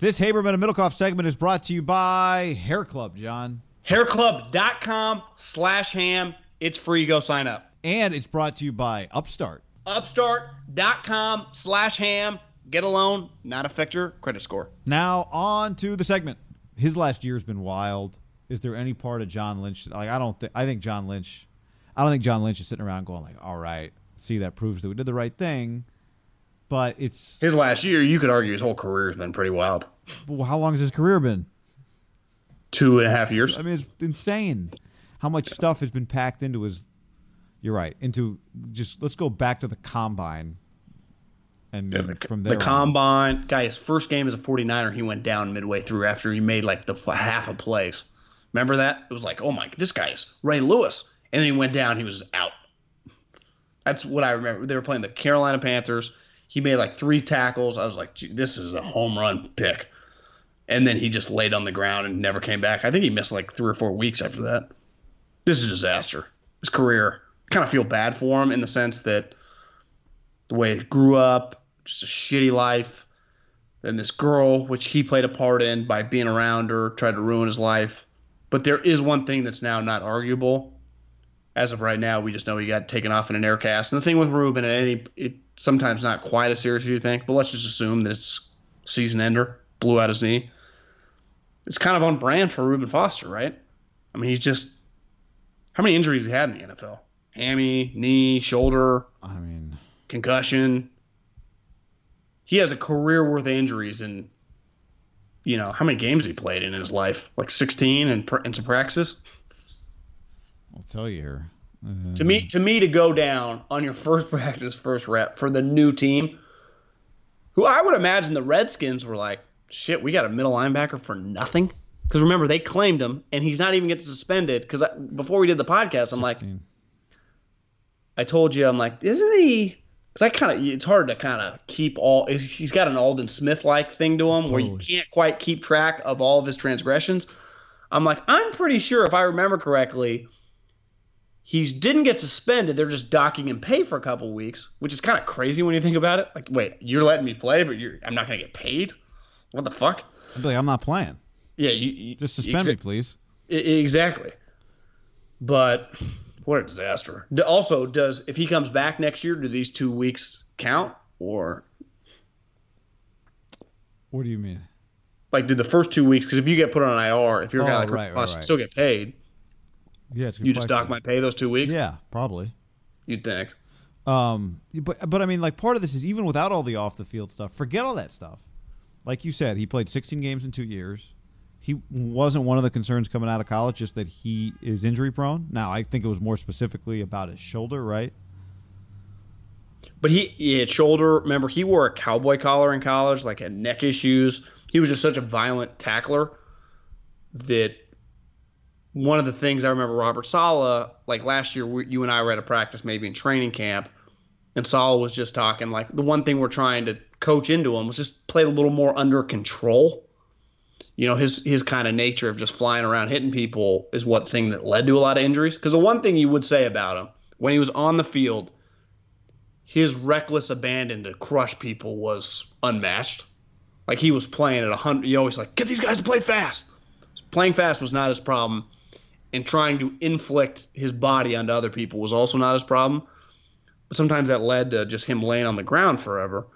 This Haberman and Middlekauff segment is brought to you by Hair Club, John. Hairclub.com slash ham. It's free. Go sign up. And it's brought to you by Upstart. Upstart.com slash ham. Get a loan, not affect your credit score. Now on to the segment. His last year's been wild. Is there any part of John Lynch like I don't think I think John Lynch I don't think John Lynch is sitting around going like, all right, see that proves that we did the right thing. But it's His last year, you could argue his whole career has been pretty wild. well, how long has his career been? Two and a half years. I mean, it's insane how much stuff has been packed into his. You're right. Into just let's go back to the combine, and Yeah, then the, from the there. on. combine guy, his first game as a 49er, he went down midway through after he made like the half a plays. Remember that? It was like, oh my, this guy's Ray Lewis, and then he went down. He was out. That's what I remember. They were playing the Carolina Panthers. He made like three tackles. I was like, this is a home run pick. And then he just laid on the ground and never came back. I think he missed like three or four weeks after that. This is a disaster. His career. I kind of feel bad for him in the sense that the way he grew up, just a shitty life. And this girl, which he played a part in by being around her, tried to ruin his life. But there is one thing that's now not arguable. As of right now, we just know he got taken off in an air cast. And the thing with Reuben, at any, it sometimes not quite as serious as you think, but let's just assume that it's season ender, blew out his knee. It's kind of on brand for Reuben Foster, right? I mean, he's just how many injuries he had in the NFL? Hammy, knee, shoulder, I mean, concussion. He has a career worth of injuries, and you know how many games he played in his life? Like 16 and in, in some practices. I'll tell you here. Uh, To me, to me, to go down on your first practice, first rep for the new team, who I would imagine the Redskins were like, shit, we got a middle linebacker for nothing. Because remember, they claimed him, and he's not even getting suspended. Because before we did the podcast, I'm like, I told you, I'm like, isn't he? Because I kind of, it's hard to kind of keep all. He's got an Aldon Smith like thing to him where you can't quite keep track of all of his transgressions. I'm like, I'm pretty sure if I remember correctly, he didn't get suspended. They're just docking him pay for a couple weeks, which is kind of crazy when you think about it. Like, wait, you're letting me play, but you're, I'm not gonna get paid. What the fuck? I'd be like, I'm not playing. Yeah, you, you Just suspend exa- me, please. I- Exactly. But what a disaster. Also, does if he comes back next year, do these two weeks count, or What do you mean? like do the first two weeks? Because if you get put on IR, if you're oh, a guy Oh, like right, right, right. still get paid. Yeah, it's You just dock my pay those two weeks. Yeah, probably. You'd think. Um, but but I mean, like part of this is even without all the off the field stuff. Forget all that stuff. Like you said, he played 16 games in two years. He wasn't one of the concerns coming out of college, just that he is injury prone. Now, I think it was more specifically about his shoulder, right? But he, he had shoulder. Remember, he wore a cowboy collar in college, like had neck issues. He was just such a violent tackler that one of the things I remember Robert Saleh, like last year, we, you and I were at a practice, maybe in training camp, and Saleh was just talking like the one thing we're trying to coach into him was just play a little more under control. You know, his his kind of nature of just flying around hitting people is what thing that led to a lot of injuries. Because the one thing you would say about him when he was on the field, his reckless abandon to crush people was unmatched. Like he was playing at a hundred. You always like get these guys to play fast. Playing fast was not his problem, and trying to inflict his body onto other people was also not his problem. But sometimes that led to just him laying on the ground forever.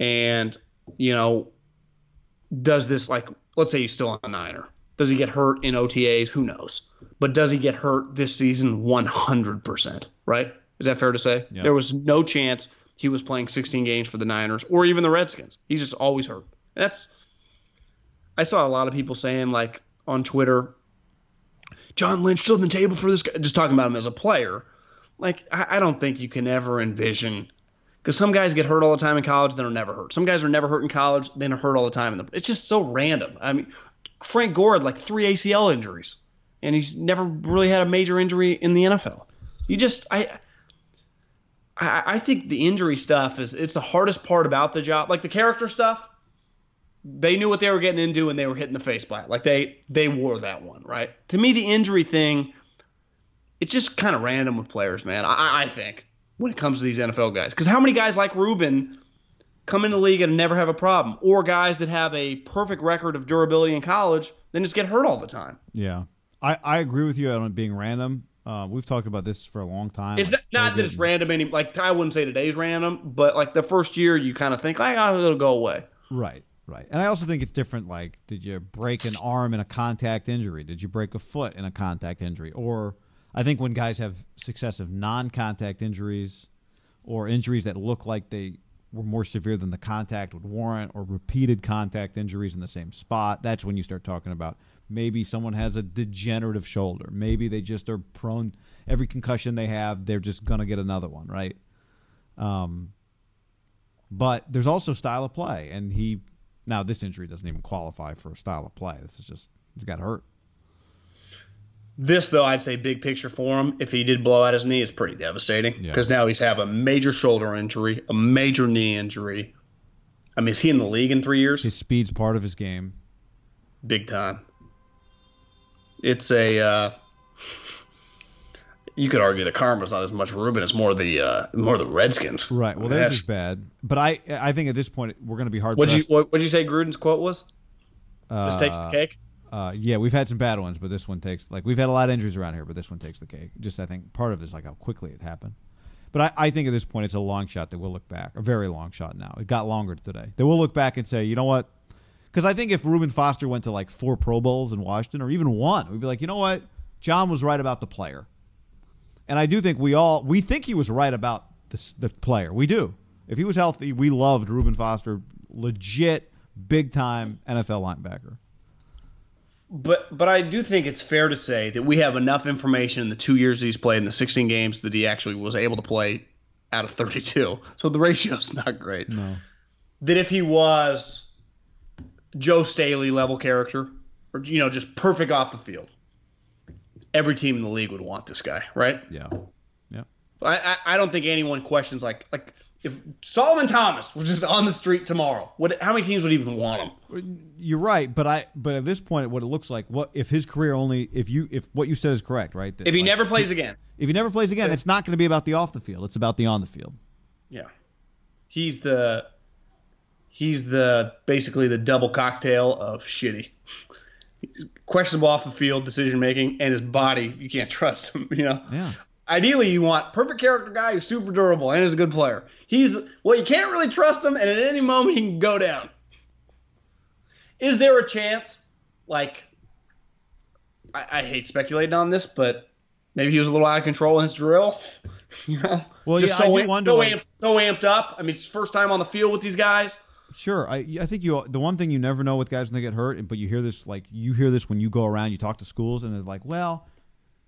And you know, does this like let's say he's still on a Niner. Does he get hurt in OTAs? Who knows? But does he get hurt this season? 100%. Right? Is that fair to say? Yeah. There was no chance he was playing 16 games for the Niners or even the Redskins. He's just always hurt. And that's I saw a lot of people saying like on Twitter, John Lynch still on the table for this guy, just talking about him as a player. Like I, I don't think you can ever envision because some guys get hurt all the time in college, then are never hurt. Some guys are never hurt in college, then are hurt all the time. In the, it's just so random. I mean, Frank Gore had like three ACL injuries, and he's never really had a major injury in the NFL. You just I. I I think the injury stuff is it's the hardest part about the job. Like the character stuff, they knew what they were getting into and they were hitting the face plant. Like they they wore that one, right? To me, the injury thing, it's just kind of random with players, man. I, I think when it comes to these NFL guys, because how many guys like Reuben come in the league and never have a problem, or guys that have a perfect record of durability in college then just get hurt all the time? Yeah, I, I agree with you on it being random. Uh, we've talked about this for a long time. It's not, not that it's random any like I wouldn't say today's random, but like the first year you kind of think like oh it'll go away. Right, right. And I also think it's different. Like, did you break an arm in a contact injury? Did you break a foot in a contact injury? Or I think when guys have successive non contact injuries or injuries that look like they were more severe than the contact would warrant, or repeated contact injuries in the same spot, that's when you start talking about maybe someone has a degenerative shoulder. Maybe they just are prone, every concussion they have, they're just going to get another one, right? Um, but there's also style of play, and he now this injury doesn't even qualify for a style of play. This is just he's got hurt. This though I'd say big picture for him, if he did blow out his knee, is pretty devastating Yeah. because now he's have a major shoulder injury, a major knee injury. I mean, is he in the league in three years? His speed's part of his game. big time. It's a. Uh, you could argue the karma's not as much Reuben; it's more the uh, more the Redskins. Right. Well, theirs is bad, but I I think at this point we're going to be hard. What'd you what would you say Gruden's quote was? Just takes the Uh, cake. Uh, yeah, we've had some bad ones, but this one takes like we've had a lot of injuries around here, but this one takes the cake. Just I think part of it is like how quickly it happened. But I, I think at this point it's a long shot that we'll look back, a very long shot now. It got longer today. That we'll look back and say, you know what? Because I think if Reuben Foster went to like four Pro Bowls in Washington or even one, we'd be like, you know what? John was right about the player. And I do think we all we think he was right about the, the player. We do. If he was healthy, we loved Reuben Foster, legit big time NFL linebacker. But but I do think it's fair to say that we have enough information in the two years he's played in the 16 games that he actually was able to play out of 32. So the ratio's not great. No. That if he was Joe Staley level character, or you know just perfect off the field, every team in the league would want this guy, right? Yeah. Yeah. I, I, I don't think anyone questions like like if Solomon Thomas was just on the street tomorrow, what how many teams would even want him? You're right, but I but at this point what it looks like what if his career only if you if what you said is correct, right? that, If he like, never plays again, if he never plays again, So- it's not going to be about the off the field. It's about the on the field. yeah, he's the he's the basically the double cocktail of shitty. Questionable off the field decision making and his body, you can't trust him. You know. Yeah. Ideally, you want perfect character guy who's super durable and is a good player. He's well, you can't really trust him, and at any moment he can go down. Is there a chance? Like, I, I hate speculating on this, but maybe he was a little out of control in his drill. You know, Well, just yeah, I so, do am- wonder, so, like- amped, so amped up. I mean, it's his first time on the field with these guys. Sure, I I think you the one thing you never know with guys when they get hurt, but you hear this like you hear this when you go around, you talk to schools, and it's like, well,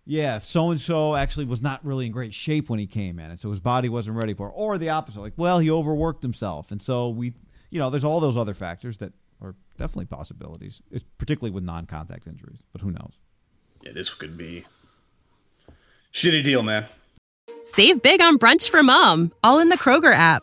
yeah, so and so actually was not really in great shape when he came in, and so his body wasn't ready for, it. or the opposite, like, well, he overworked himself, and so we, you know, there's all those other factors that are definitely possibilities, it's particularly with non-contact injuries, but who knows? Yeah, this could be shitty deal, man. Save big on brunch for mom, all in the Kroger app.